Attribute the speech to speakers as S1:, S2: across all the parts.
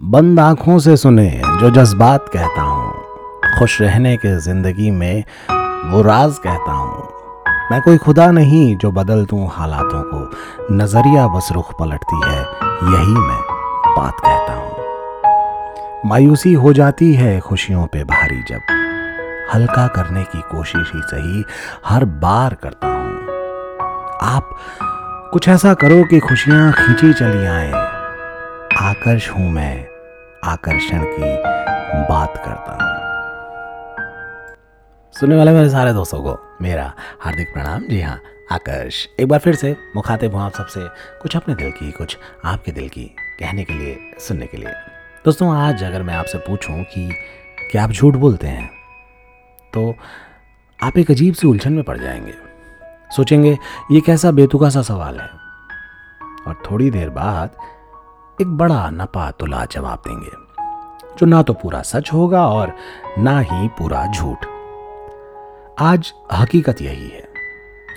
S1: बंद आँखों से सुने जो जज्बात कहता हूँ। खुश रहने के ज़िंदगी में वो राज कहता हूँ। मैं कोई खुदा नहीं जो बदल दूँ हालातों को। नज़रिया बस रुख पलटती है, यही मैं बात कहता हूँ। मायूसी हो जाती है खुशियों पे भारी जब। हल्का करने की कोशिश ही सही हर बार करता हूँ। आप कुछ ऐसा करो कि खुशियाँ खींची चली आए। आकर्ष हूँ मैं, आकर्षण की बात करता हूँ। सुनने वाले मेरे सारे दोस्तों को मेरा हार्दिक प्रणाम। जी हाँ आकर्ष। एक बार फिर से मुखातिब हूँ आप सबसे कुछ अपने दिल की, कुछ आपके दिल की कहने के लिए, सुनने के लिए। दोस्तों, आज अगर मैं आपसे पूछूँ कि क्या आप झूठ बोलते हैं तो आप एक अजीब सी उलझन में पड़ जाएँगे। सोचेंगे, ये कैसा बेतुका सा सवाल है। और थोड़ी देर बाद एक बड़ा नपा तुला जवाब देंगे, जो ना तो पूरा सच होगा और ना ही पूरा झूठ। आज हकीकत यही है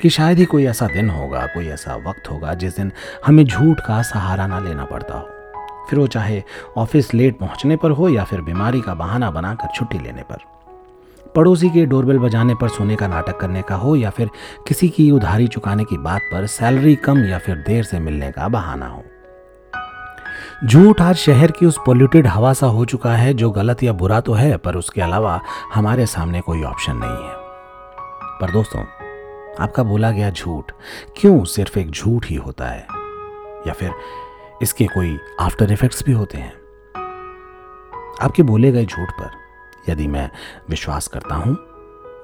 S1: कि शायद ही कोई ऐसा दिन होगा, कोई ऐसा वक्त होगा, जिस दिन हमें झूठ का सहारा ना लेना पड़ता हो। फिर वो चाहे ऑफ़िस लेट पहुँचने पर हो या फिर बीमारी का बहाना बनाकर छुट्टी लेने पर। पड़ोसी के डोरबेल बजाने पर सोने का नाटक करने का हो या फिर किसी की उधारी चुकाने की बात पर सैलरी कम या फिर देर से मिलने का बहाना हो। झूठ आज शहर की उस पोल्यूटेड हवा सा हो चुका है, जो गलत या बुरा तो है, पर उसके अलावा हमारे सामने कोई ऑप्शन नहीं है। पर दोस्तों, आपका बोला गया झूठ क्यों सिर्फ़ एक झूठ ही होता है? या फिर इसके कोई आफ्टर इफेक्ट्स भी होते हैं? आपके बोले गए झूठ पर यदि मैं विश्वास करता हूँ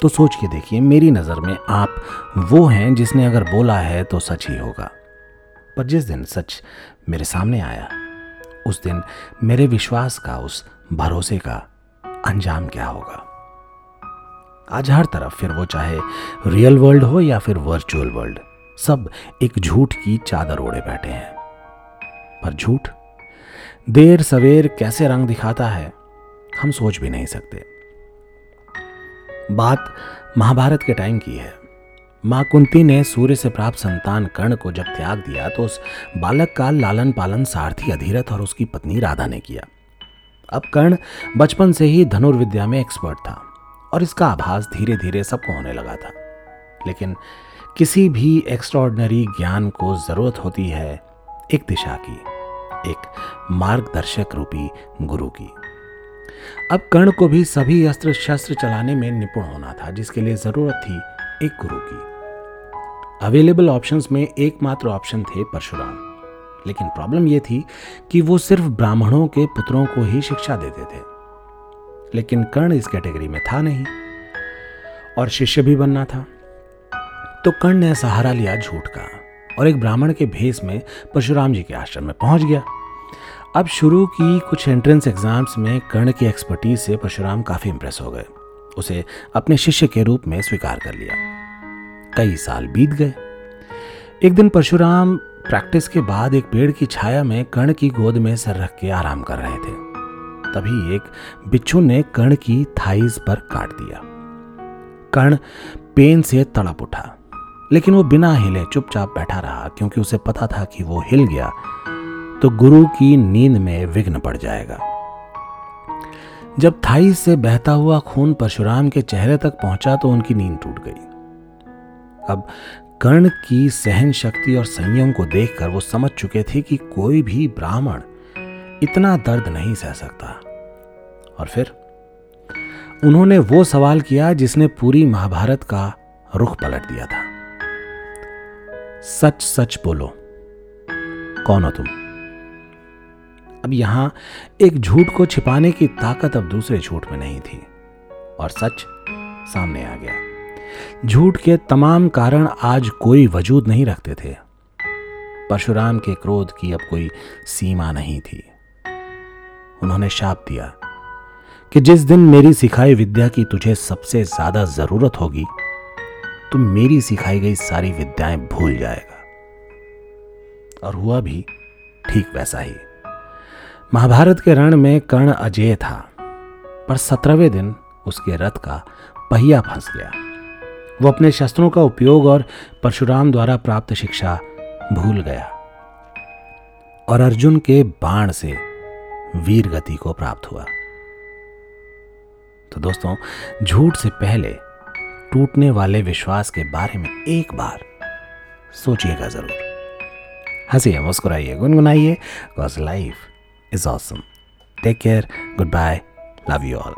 S1: तो सोच के देखिए, मेरी नज़र में आप वो हैं जिसने अगर बोला है तो सच ही होगा। पर जिस दिन सच मेरे सामने आया उस दिन मेरे विश्वास का, उस भरोसे का अंजाम क्या होगा? आज हर तरफ़ फिर वो चाहे रियल वर्ल्ड हो या फिर वर्चुअल वर्ल्ड सब एक झूठ की चादर ओढ़े बैठे हैं। पर झूठ देर सवेर कैसे रंग दिखाता है, हम सोच भी नहीं सकते। बात महाभारत के टाइम की है। माँ कुंती ने सूर्य से प्राप्त संतान कर्ण को जब त्याग दिया तो उस बालक का लालन पालन सारथी, अधीरथ और उसकी पत्नी राधा ने किया। अब कर्ण बचपन से ही धनुर्विद्या में एक्सपर्ट था और इसका आभास धीरे धीरे सबको होने लगा था। लेकिन किसी भी एक्स्ट्रॉर्डनरी ज्ञान को ज़रूरत होती है एक दिशा की, एक मार्गदर्शक रूपी गुरु की। अब कर्ण को भी सभी अस्त्र शस्त्र चलाने में निपुण होना था, जिसके लिए ज़रूरत थी एक गुरु की। अवेलेबल ऑप्शंस में एकमात्र ऑप्शन थे परशुराम। लेकिन प्रॉब्लम यह थी कि वो सिर्फ़ ब्राह्मणों के पुत्रों को ही शिक्षा देते थे। लेकिन कर्ण इस कैटेगरी में था नहीं। और शिष्य भी बनना था। तो कर्ण ने सहारा लिया झूठ का और एक ब्राह्मण के भेस में परशुराम जी के आश्रम में पहुँच गया। अब शुरू की कुछ एंट्रेंस एग्ज़ाम्स में कर्ण की एक्सपर्टीज से परशुराम काफ़ी इंप्रेस हो गए। उसे अपने शिष्य के रूप में स्वीकार कर लिया। कई साल बीत गए। एक दिन परशुराम प्रैक्टिस के बाद एक पेड़ की छाया में कर्ण की गोद में सर रख के आराम कर रहे थे। तभी एक बिच्छू ने कर्ण की थाइज पर काट दिया। कर्ण पेन से तड़प उठा, लेकिन वो बिना हिले चुपचाप बैठा रहा, क्योंकि उसे पता था कि वो हिल गया तो गुरु की नींद में विघ्न पड़ जाएगा। जब थाई से बहता हुआ खून परशुराम के चेहरे तक पहुँचा तो उनकी नींद टूट गई। अब कर्ण की सहन शक्ति और संयम को देखकर वो समझ चुके थे कि कोई भी ब्राह्मण इतना दर्द नहीं सह सकता। और फिर उन्होंने वो सवाल किया जिसने पूरी महाभारत का रुख पलट दिया था। सच सच बोलो, कौन हो तुम? अब यहाँ एक झूठ को छिपाने की ताकत अब दूसरे झूठ में नहीं थी, और सच सामने आ गया। झूठ के तमाम कारण आज कोई वजूद नहीं रखते थे। परशुराम के क्रोध की अब कोई सीमा नहीं थी। उन्होंने शाप दिया कि जिस दिन मेरी सिखाई विद्या की तुझे सबसे ज़्यादा ज़रूरत होगी तो मेरी सिखाई गई सारी विद्याएँ भूल जाएगा। और हुआ भी ठीक वैसा ही। महाभारत के रण में कर्ण अजय था, पर सत्रहवें दिन उसके रथ का पहिया फंस गया। वो अपने शस्त्रों का उपयोग और परशुराम द्वारा प्राप्त शिक्षा भूल गया और अर्जुन के बाण से वीर गति को प्राप्त हुआ। तो दोस्तों, झूठ से पहले टूटने वाले विश्वास के बारे में एक बार सोचिएगा ज़रूर। हंसिए, मुस्कुराइए, गुनगुनाइए। Because life is awesome take care goodbye love you all